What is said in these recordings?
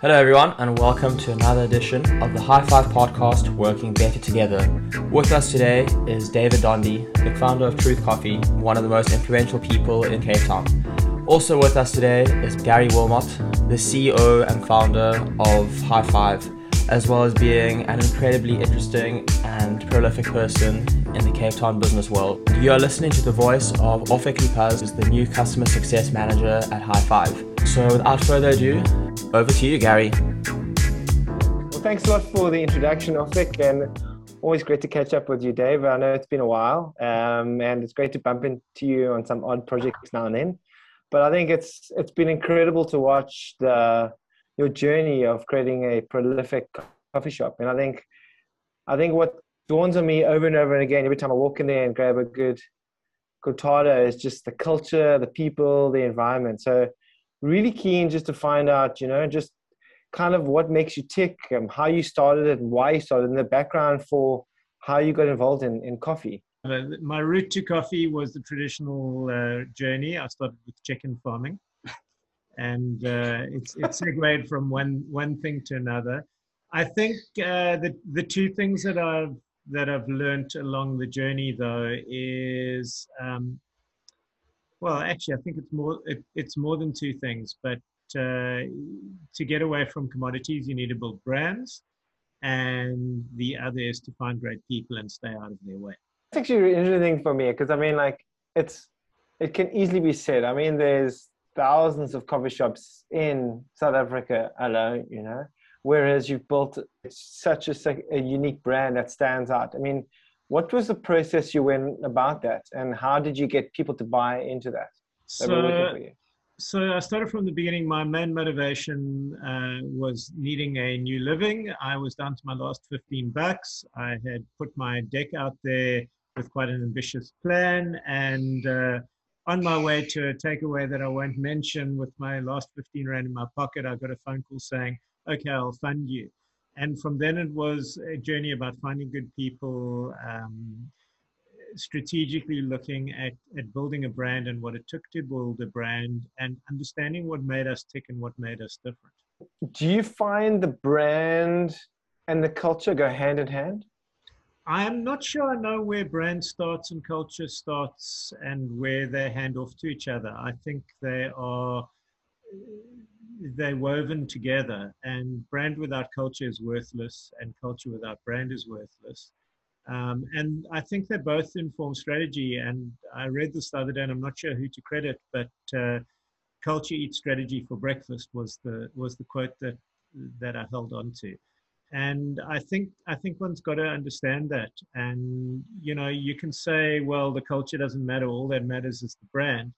Hello, everyone, and welcome to another edition of the High Five podcast, Working Better Together. With us today is David Donde, the founder of Truth Coffee, one of the most influential people in Cape Town. Also with us today is Gary Wilmot, the CEO and founder of High Five, as well as being an incredibly interesting and prolific person in the Cape Town business world. You are listening to the voice of Ofek Lupaz, who's the new customer success manager at High Five. So without further ado, over to you, Gary. Well, thanks a lot for the introduction, Ofek, and always great to catch up with you, Dave. I know it's been a while, um, and it's great to bump into you on some odd projects now and then. But I think it's it's been incredible to watch the your journey of creating a prolific coffee shop, and I think I think what dawns on me over and over and again every time I walk in there and grab a good cortado is just the culture, the people, the environment. So really keen just to find out, you know, just kind of what makes you tick, um, how you started it, why you started, and the background for how you got involved in, in coffee. Uh, my route to coffee was the traditional uh, journey. I started with chicken farming, and uh, it's it's segued from one one thing to another. I think uh, the the two things that I've that I've learned along the journey though is um, well, actually, I think it's more it, it's more than two things. But uh, to get away from commodities, you need to build brands, and the other is to find great people and stay out of their way. It's actually interesting for me because I mean, like, it's it can easily be said. I mean, there's thousands of coffee shops in South Africa alone, you know, whereas you've built such a, a unique brand that stands out. I mean, what was the process you went about that, and how did you get people to buy into that? So, so I started from the beginning. My main motivation uh, was needing a new living. I was down to my last 15 bucks. I had put my deck out there with quite an ambitious plan, and uh, on my way to a takeaway that I won't mention, with my last 15 rand in my pocket, I got a phone call saying, "Okay, I'll fund you." And from then it was a journey about finding good people, um, strategically looking at, at building a brand and what it took to build a brand, and understanding what made us tick and what made us different. Do you find the brand and the culture go hand in hand? I'm not sure I know where brand starts and culture starts and where they hand off to each other. I think they are they're woven together and brand without culture is worthless and culture without brand is worthless. Um, and i think they both inform strategy and i read this the other day and i'm not sure who to credit but uh, culture eats strategy for breakfast was the was the quote that that i held on to. And i think i think one's got to understand that and you know you can say well the culture doesn't matter all that matters is the brand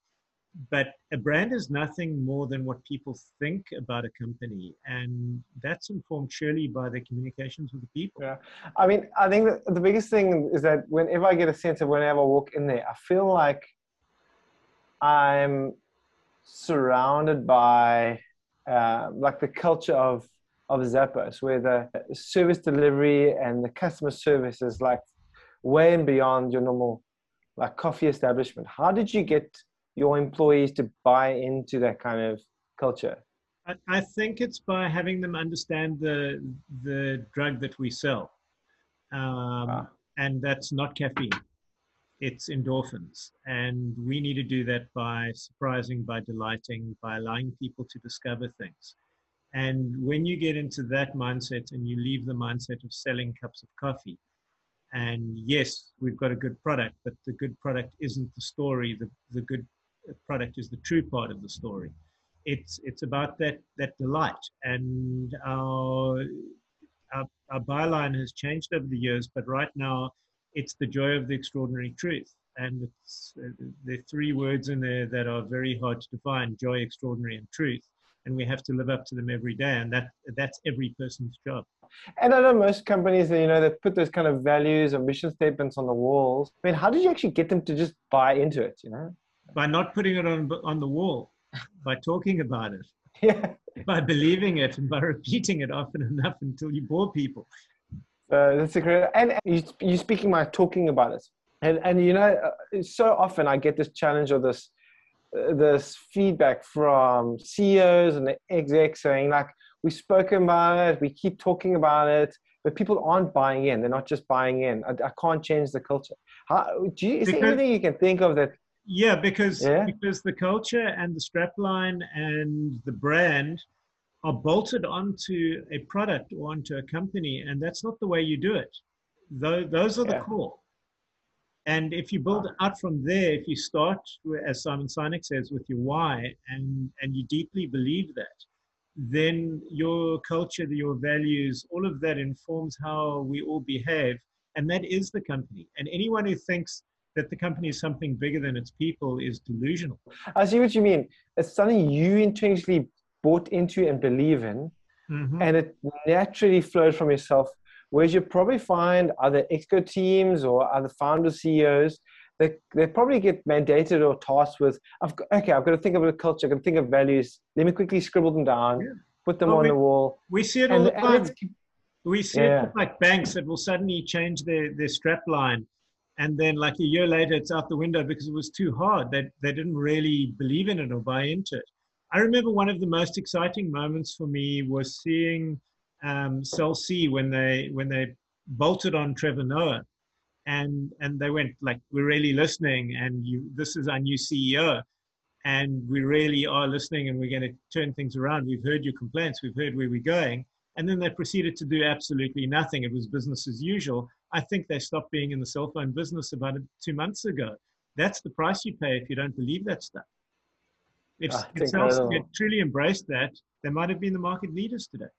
but a brand is nothing more than what people think about a company and that's informed surely by the communications with the people. Yeah. I mean i think the biggest thing is that whenever i get a sense of whenever i walk in there i feel like i'm surrounded by uh, like the culture of of zappos where the service delivery and the customer service is like way and beyond your normal like coffee establishment. How did you get your employees to buy into that kind of culture? I, think it's by having them understand the the drug that we sell, um, ah. and that's not caffeine; it's endorphins, and we need to do that by surprising, by delighting, by allowing people to discover things. And when you get into that mindset and you leave the mindset of selling cups of coffee, and yes, we've got a good product, but the good product isn't the story. The, the good product is the true part of the story. It's it's about that that delight, and our our, our byline has changed over the years, but right now it's the joy of the extraordinary truth, and it's uh, there are three words in there that are very hard to define: joy, extraordinary, and truth. And we have to live up to them every day, and that that's every person's job. And I know most companies, you know, they put those kind of values and mission statements on the walls. I mean, how did you actually get them to just buy into it? You know? By not putting it on on the wall, by talking about it, yeah. by believing it, and by repeating it often enough until you bore people. Uh, that's a great. And you you're speaking about talking about it, and and you know, uh, so often I get this challenge or this uh, this feedback from CEOs and the execs saying like we've spoken about it, we keep talking about it, but people aren't buying in. They're not just buying in. I, I can't change the culture. How, do you, is because, there anything you can think of that? Yeah, because yeah? because the culture and the strapline and the brand are bolted onto a product or onto a company, and that's not the way you do it. Those are the yeah. core. And if you build out from there, if you start, as Simon Sinek says, with your why, and, and you deeply believe that, then your culture, your values, all of that informs how we all behave. And that is the company. And anyone who thinks that the company is something bigger than its people is delusional. I see what you mean. It's something you intentionally bought into and believe in, mm-hmm. and it naturally flows from yourself. Whereas you probably find other exco teams or other founder CEOs they, they probably get mandated or tasked with, I've got, okay, I've got to think of a culture, I've got to think of values. Let me quickly scribble them down, yeah. put them well, on we, the wall. We see it all the time. We see yeah. it like banks that will suddenly change their, their strap line. And then like a year later, it's out the window because it was too hard. They, they didn't really believe in it or buy into it. I remember one of the most exciting moments for me was seeing um, Cell C when they, when they bolted on Trevor Noah. And and they went like we're really listening and you this is our new ceo and we really are listening and we're going to turn things around. We've heard your complaints. We've heard where we're going. And then they proceeded to do absolutely nothing. It was business as usual i think they stopped being in the cell phone business about two months ago. That's the price you pay if you don't believe that stuff. If, if had truly embraced that they might have been the market leaders today.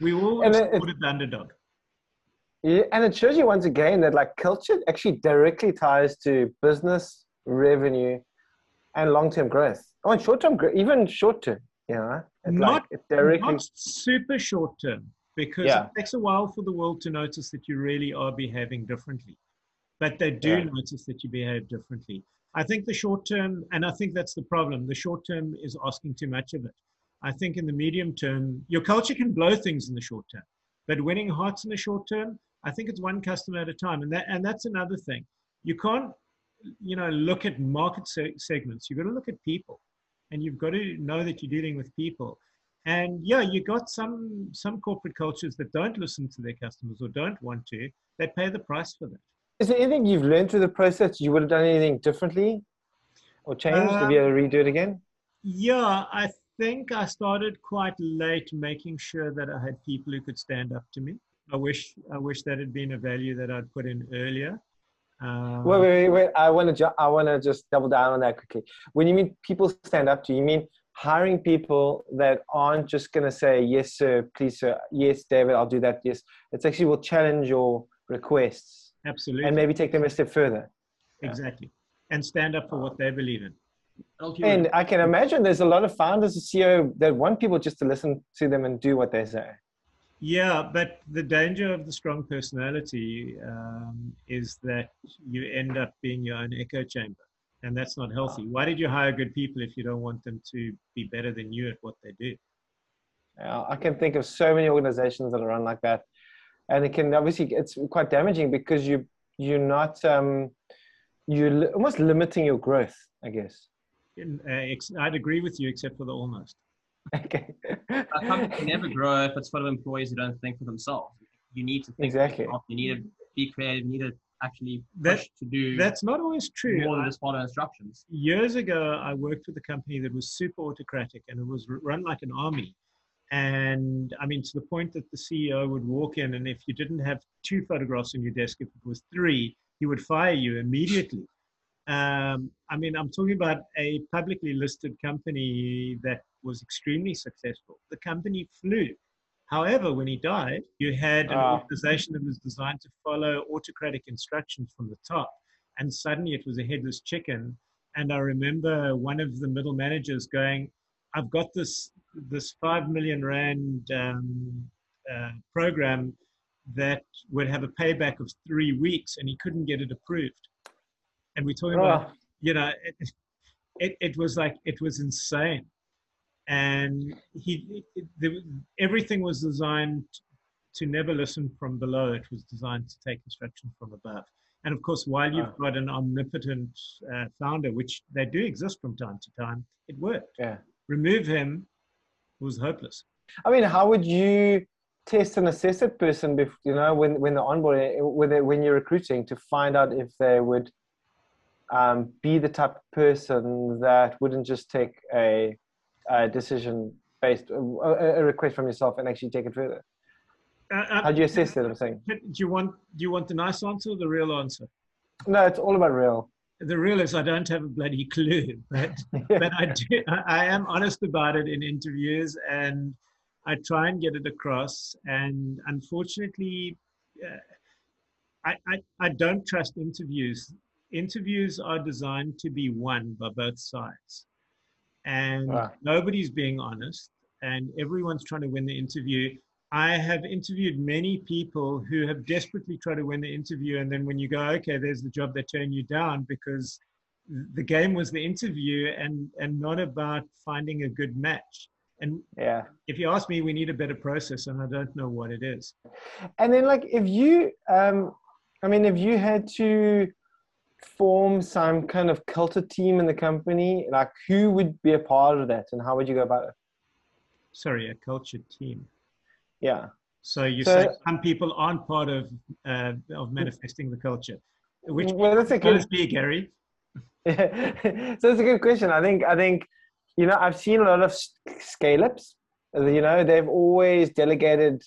We all supported the underdog. Yeah, and it shows you once again that like culture actually directly ties to business revenue and long-term growth. Oh, and short-term growth, even short-term. You know, not, like, directly... not super short-term because yeah. it takes a while for the world to notice that you really are behaving differently. But they do yeah. notice that you behave differently. I think the short term, and I think that's the problem, the short term is asking too much of it. I think in the medium term, your culture can blow things in the short term, but winning hearts in the short term, I think it's one customer at a time, and that and that's another thing. You can't, you know, look at market se- segments. You've got to look at people, and you've got to know that you're dealing with people. And yeah, you got some some corporate cultures that don't listen to their customers or don't want to. They pay the price for that. Is there anything you've learned through the process? You would have done anything differently or changed? Um, Have you ever redo it again? Yeah, I think I started quite late, making sure that I had people who could stand up to me. I wish I wish that had been a value that I'd put in earlier. Um, wait, wait, wait, I want to ju- I want to just double down on that quickly. When you mean people stand up to you, you mean hiring people that aren't just going to say yes, sir, please, sir, yes, David, I'll do that. Yes, it's actually will challenge your requests. Absolutely. And maybe take them a step further. Exactly, yeah. and stand up for what they believe in. And I can imagine there's a lot of founders, a CEO, that want people just to listen to them and do what they say. Yeah, but the danger of the strong personality um, is that you end up being your own echo chamber, and that's not healthy. Why did you hire good people if you don't want them to be better than you at what they do? Yeah, I can think of so many organizations that are run like that, and it can obviously it's quite damaging because you you're not um, you're almost limiting your growth, I guess. In, uh, I'd agree with you, except for the almost. Okay. a company can never grow if it's full of employees who don't think for themselves. You need to think exactly. You need to be creative. You need to actually that, to do. That's not always true. More than just follow instructions. Years ago, I worked with a company that was super autocratic and it was run like an army. And I mean, to the point that the CEO would walk in, and if you didn't have two photographs on your desk, if it was three, he would fire you immediately. Um, I mean, I'm talking about a publicly listed company that was extremely successful. The company flew. However, when he died, you had an uh, organization that was designed to follow autocratic instructions from the top. And suddenly it was a headless chicken. And I remember one of the middle managers going, I've got this, this 5 million Rand um, uh, program that would have a payback of three weeks, and he couldn't get it approved and we're talking oh. about you know it, it, it, was like it was insane and he everything was designed to never listen from below it was designed to take instruction from above And of course, while you've got an omnipotent uh, founder, which they do exist from time to time, it worked. Yeah. Remove him was hopeless. I mean, how would you test and assess a person, before, you know, when, when they're onboarding, when, when you're recruiting to find out if they would um, be the type of person that wouldn't just take a, a decision based, a, a, request from yourself and actually take it further? Uh, uh How do you assess it? I'm saying. Do you want do you want the nice answer or the real answer? No, it's all about real. The real is I don't have a bloody clue, but but I do. I am honest about it in interviews, and I try and get it across. And unfortunately, uh, I, I I don't trust interviews. Interviews are designed to be won by both sides, and wow. nobody's being honest, and everyone's trying to win the interview I have interviewed many people who have desperately tried to win the interview, and then when you go, okay, there's the job, they turn you down because the game was the interview and and not about finding a good match. And yeah, if you ask me, we need a better process, and I don't know what it is. And then, like, if you, um, I mean, if you had to form some kind of culture team in the company, like, who would be a part of that, and how would you go about it? Sorry, a culture team. Yeah. So you so, say some people aren't part of uh, of manifesting the culture. Which well, that's a good, be, Gary? Yeah. so it's a good question. I think I think you know I've seen a lot of scale ups. You know they've always delegated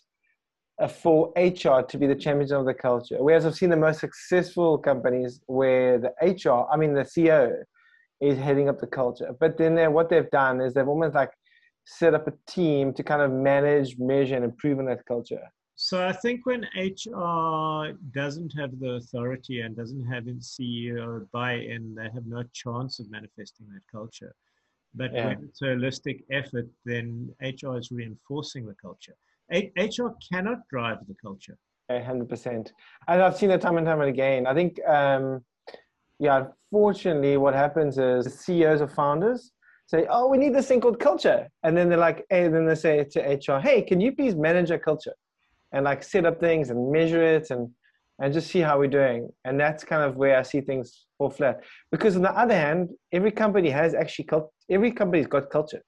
Uh, for HR to be the champions of the culture. Whereas I've seen the most successful companies where the HR, I mean the CEO, is heading up the culture. But then what they've done is they've almost like set up a team to kind of manage, measure, and improve on that culture? So I think when HR doesn't have the authority and doesn't have its CEO buy-in, they have no chance of manifesting that culture. But yeah. when it's a holistic effort, then HR is reinforcing the culture. HR cannot drive the culture. hundred percent. And I've seen it time and time and again. I think, um, yeah, unfortunately, what happens is CEOs or founders say, "Oh, we need this thing called culture," and then they're like, and then they say to HR, "Hey, can you please manage our culture, and like set up things and measure it and and just see how we're doing?" And that's kind of where I see things fall flat. Because on the other hand, every company has actually cult- every company's got culture.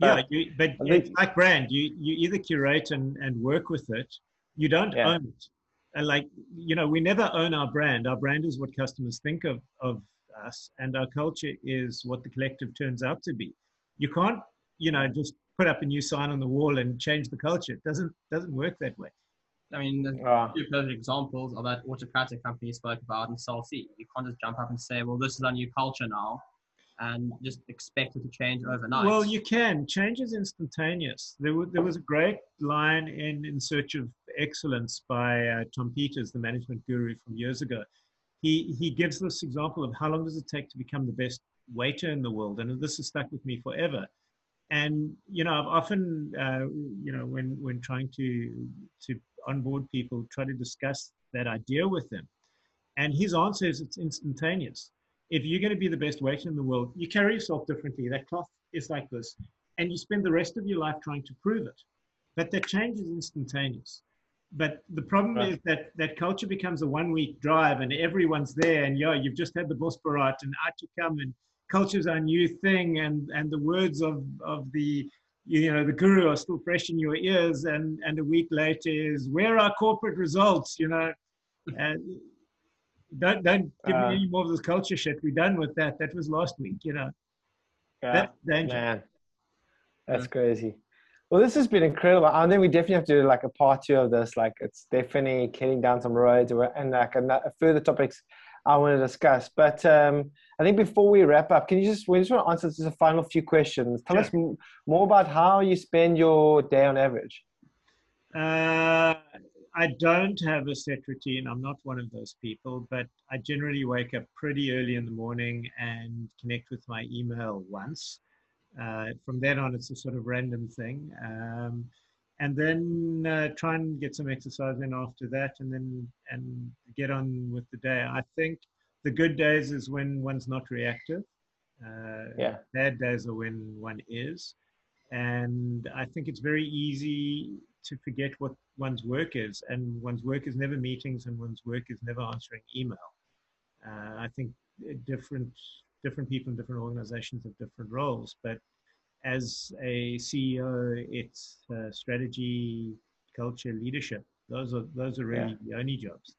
Yeah, you, but it's like brand. You you either curate and, and work with it. You don't yeah. own it. And like you know, we never own our brand. Our brand is what customers think of of us and our culture is what the collective turns out to be you can't you know just put up a new sign on the wall and change the culture it doesn't doesn't work that way I mean, the uh, two perfect examples are that autocratic company spoke about in Cell C. You can't just jump up and say, well, this is our new culture now, and just expect it to change overnight. Well, you can. Change is instantaneous. There, w- there was a great line in In Search of Excellence by uh, Tom Peters, the management guru from years ago he he gives this example of how long does it take to become the best waiter in the world, and this has stuck with me forever. And you know, I've often, uh, you know, when when trying to to onboard people, try to discuss that idea with them, and his answer is it's instantaneous. If you're going to be the best waiter in the world, you carry yourself differently. That cloth is like this, and you spend the rest of your life trying to prove it. But that change is instantaneous. But the problem right. is that that culture becomes a one week drive and everyone's there and yo, you've just had the bosberaad and out you come and culture's our new thing and and the words of of the you know the guru are still fresh in your ears and and a week later is where are corporate results you know and uh, don't don't give uh, me any more of this culture shit we're done with that that was last week you know yeah, that's dangerous. man that's crazy well, this has been incredible. I think we definitely have to do like a part two of this. Like, it's definitely getting down some roads and like a, further topics I want to discuss. But um, I think before we wrap up, can you just we just want to answer just a final few questions? Tell us more about how you spend your day on average. Uh, I don't have a set routine. I'm not one of those people, but I generally wake up pretty early in the morning and connect with my email once. Uh, from then on, it's a sort of random thing. Um, and then uh, try and get some exercise in after that, and then and get on with the day. I think the good days is when one's not reactive. Uh, yeah. Bad days are when one is, and I think it's very easy to forget what one's work is, and one's work is never meetings, and one's work is never answering email. Uh, I think different different people in different organizations have different roles, but as a CEO, it's uh, strategy, culture, leadership. Those are those are really yeah. the only jobs.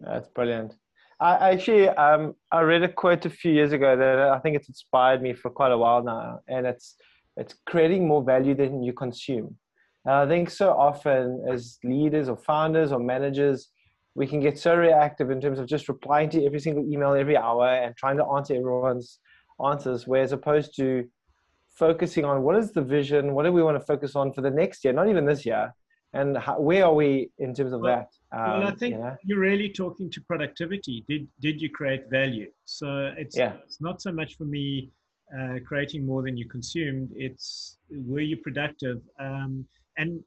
That's brilliant. I actually um, I read a quote a few years ago that I think it's inspired me for quite a while now, and it's it's creating more value than you consume. And I think so often as leaders or founders or managers, we can get so reactive in terms of just replying to every single email every hour and trying to answer everyone's answers, whereas opposed to focusing on what is the vision, what do we want to focus on for the next year, not even this year, and how, where are we in terms of well, that? Um, well, I think you know? you're really talking to productivity. Did did you create value? So it's yeah. it's not so much for me uh, creating more than you consumed. It's were you productive? Um, and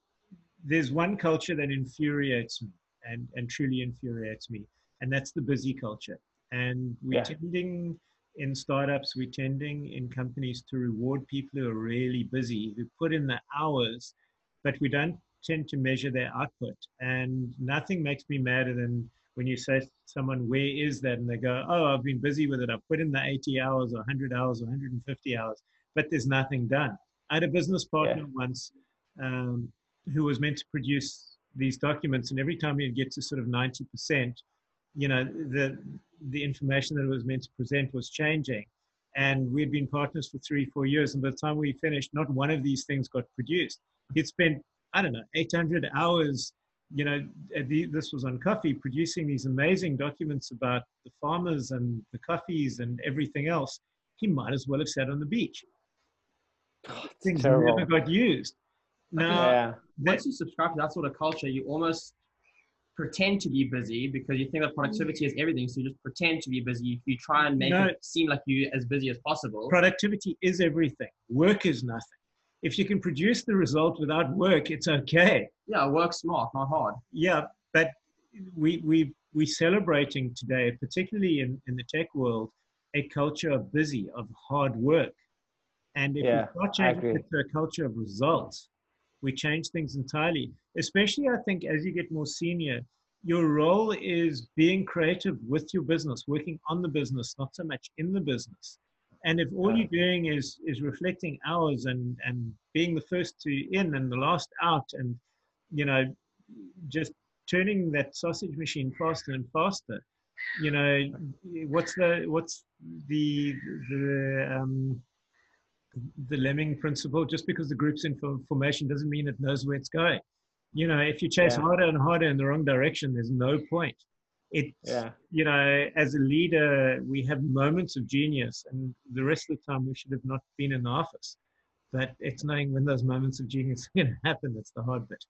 there's one culture that infuriates me and and truly infuriates me, and that's the busy culture. And we're yeah. tending in startups, we're tending in companies to reward people who are really busy, who put in the hours, but we don't tend to measure their output. And nothing makes me madder than when you say to someone, Where is that? And they go, Oh, I've been busy with it. I've put in the 80 hours or 100 hours or 150 hours, but there's nothing done. I had a business partner yeah. once um, who was meant to produce these documents, and every time he'd get to sort of 90%, you know, the, the information that it was meant to present was changing. And we'd been partners for three, four years. And by the time we finished, not one of these things got produced. He'd spent I don't know, 800 hours. You know, the, this was on coffee, producing these amazing documents about the farmers and the coffees and everything else. He might as well have sat on the beach. Oh, Things terrible. never got used. Now, yeah. once you subscribe to that sort of culture, you almost pretend to be busy because you think that productivity is everything. So you just pretend to be busy. You try and make no, it seem like you're as busy as possible. Productivity is everything. Work is nothing if you can produce the result without work, it's okay. Yeah, work smart, not hard. Yeah, but we we we celebrating today, particularly in, in the tech world, a culture of busy, of hard work. And if yeah, we start changing it to a culture of results, we change things entirely. Especially, I think, as you get more senior, your role is being creative with your business, working on the business, not so much in the business. And if all you're doing is is reflecting hours and and being the first to in and the last out, and you know, just turning that sausage machine faster and faster, you know, what's the what's the the um, the lemming principle? Just because the group's in formation doesn't mean it knows where it's going. You know, if you chase yeah. harder and harder in the wrong direction, there's no point it's yeah. you know as a leader we have moments of genius and the rest of the time we should have not been in the office but it's knowing when those moments of genius are going to happen that's the hard bit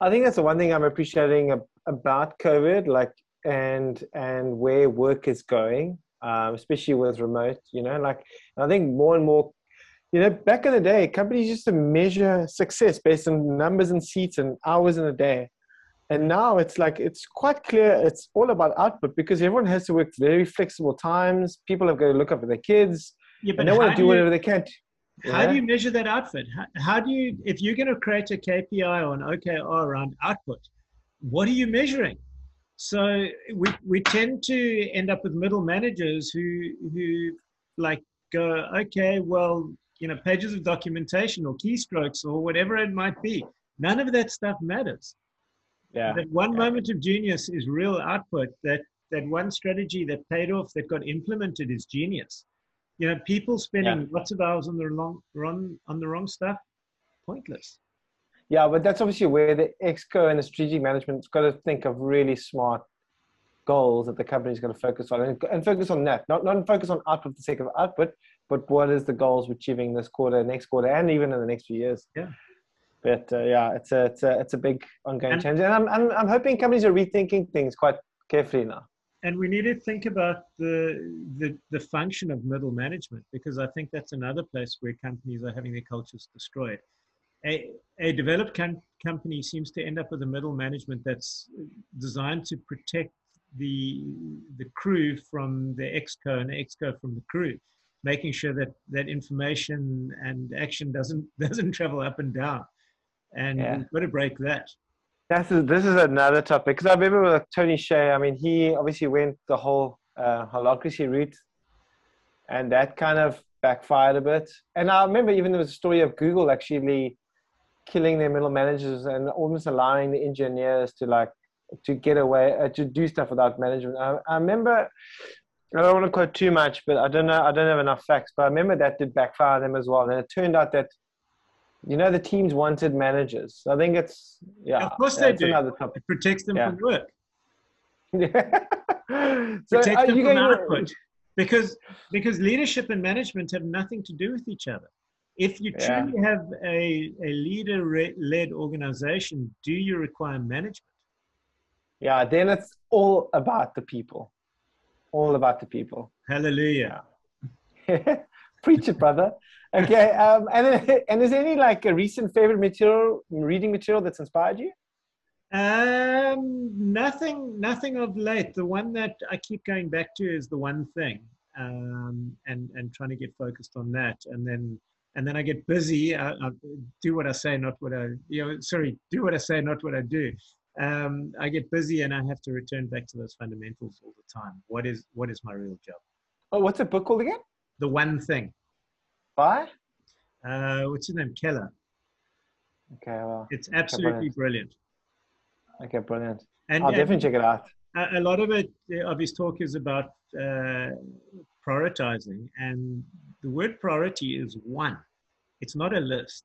i think that's the one thing i'm appreciating about covid like and and where work is going um, especially with remote you know like i think more and more you know back in the day companies used to measure success based on numbers and seats and hours in a day. And now it's like it's quite clear it's all about output because everyone has to work very flexible times. People have got to look after their kids. Yeah, but they want to do, do whatever they can. how yeah? do you measure that output? How, how, do you if you're going to create a kpi or an okr around output what are you measuring? So we, we tend to end up with middle managers who who like go okay well you know pages of documentation or keystrokes or whatever it might be none of that stuff matters yeah. That one yeah. moment of genius is real output. That that one strategy that paid off that got implemented is genius. You know, people spending yeah. lots of hours on the wrong run on the wrong stuff, pointless. Yeah, but that's obviously where the exco and the strategic management's got to think of really smart goals that the company is going to focus on and, focus on that. Not not focus on output for the sake of output, but what is the goals we're achieving this quarter, next quarter, and even in the next few years. Yeah. But uh, yeah, it's a, it's a it's a big ongoing and, change, and I'm, I'm I'm hoping companies are rethinking things quite carefully now. And we need to think about the the the function of middle management because I think that's another place where companies are having their cultures destroyed. A, a developed com- company seems to end up with a middle management that's designed to protect the the crew from the exco and the exco from the crew making sure that that information and action doesn't doesn't travel up and down and yeah. we've got to break that. This is this is another topic because I remember with Tony Hsieh. I mean, he obviously went the whole uh, holacracy route, and that kind of backfired a bit. And I remember even there was a story of Google actually killing their middle managers and almost allowing the engineers to like to get away uh, to do stuff without management. I, I, remember. I don't want to quote too much, but I don't know. I don't have enough facts, but I remember that did backfire them as well. And it turned out that you know the teams wanted managers. I think it's yeah. Of course they do. It protects them yeah. from work. Yeah. so protects them from output. Because because leadership and management have nothing to do with each other. If you truly yeah. have a, a leader led organization, do you require management? Yeah, then it's all about the people. All about the people. Hallelujah. Preach it, brother. Okay. Um, and and is there any like a recent favorite material, reading material that's inspired you? Um, nothing, nothing of late. The one that I keep going back to is the one thing, um, and and trying to get focused on that, and then and then I get busy. I, I do what I say, not what I you know. Sorry, do what I say, not what I do. Um, I get busy, and I have to return back to those fundamentals all the time. What is what is my real job? Oh, what's the book called again? The One Thing. By? Uh, what's his name? Keller. Okay, well. It's absolutely brilliant. Okay, brilliant. And, I'll definitely check it out. A, a lot of it, of his talk is about uh, prioritizing, and the word priority is one. It's not a list.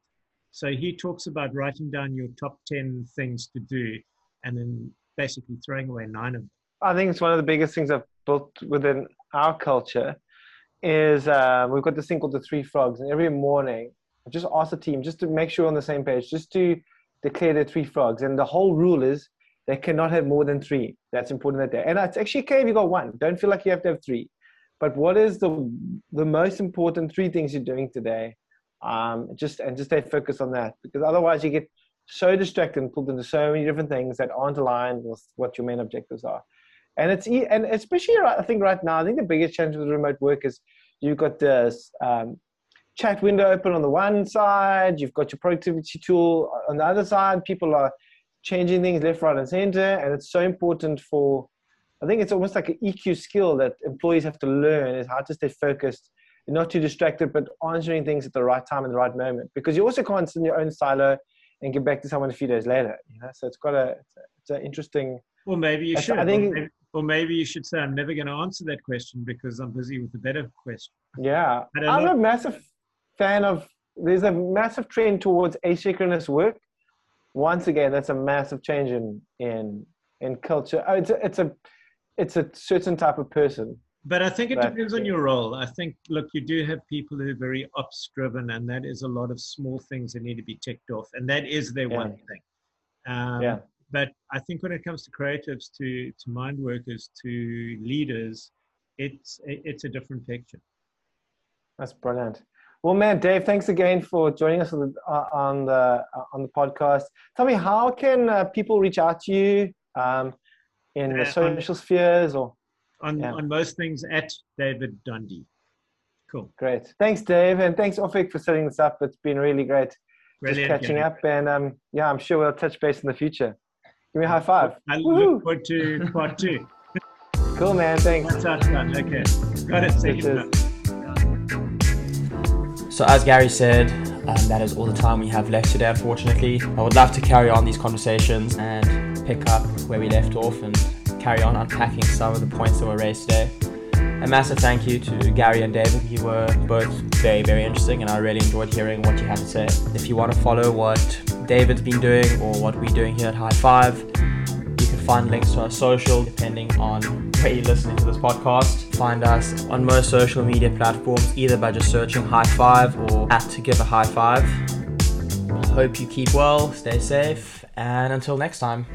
So he talks about writing down your top 10 things to do and then basically throwing away nine of them. I think it's one of the biggest things I've built within our culture is uh, we've got this thing called the three frogs, and every morning I just ask the team just to make sure on the same page, just to declare the three frogs. And the whole rule is they cannot have more than three. That's important that day. And it's actually okay if you got one. Don't feel like you have to have three. But what is the the most important three things you're doing today? Um, just and just stay focused on that because otherwise you get so distracted and pulled into so many different things that aren't aligned with what your main objectives are. And it's and especially I think right now I think the biggest challenge with remote work is you've got this um, chat window open on the one side, you've got your productivity tool on the other side. People are changing things left, right, and center, and it's so important for. I think it's almost like an EQ skill that employees have to learn is how to stay focused, not too distracted, but answering things at the right time and the right moment. Because you also can't sit in your own silo and get back to someone a few days later. You know, so it's got a it's, an interesting. Well, maybe you should. I think. Or maybe, or maybe, you should say, "I'm never going to answer that question because I'm busy with a better question." Yeah, I'm a massive fan of. There's a massive trend towards asynchronous work. Once again, that's a massive change in in in culture. Oh, it's a, it's a it's a certain type of person. But I think it depends on your role. I think, look, you do have people who are very ops driven, and that is a lot of small things that need to be ticked off, and that is their yeah. one thing. Um, yeah. But I think when it comes to creatives, to to mind workers, to leaders, it's it's a different picture. That's brilliant. Well, man, Dave, thanks again for joining us on the uh, on the, uh, on the podcast. Tell me, how can uh, people reach out to you um, in the social spheres or on yeah. on most things at David Donde. Cool. Great. Thanks, Dave, and thanks, Ofek, for setting this up. It's been really great Brilliant, just catching up, and um, yeah, I'm sure we'll touch base in the future. Give me a high five. I look forward to part two. cool, man. Thanks. Okay. Got it. See you. So, as Gary said, um, that is all the time we have left today, unfortunately. I would love to carry on these conversations and pick up where we left off and carry on unpacking some of the points that were raised today. A massive thank you to Gary and David. You were both very, very interesting, and I really enjoyed hearing what you had to say. If you want to follow what David's been doing or what we're doing here at High Five, you can find links to our social depending on where you're listening to this podcast find us on most social media platforms either by just searching High Five or at to give a high five. Hope you keep well, stay safe, and until next time.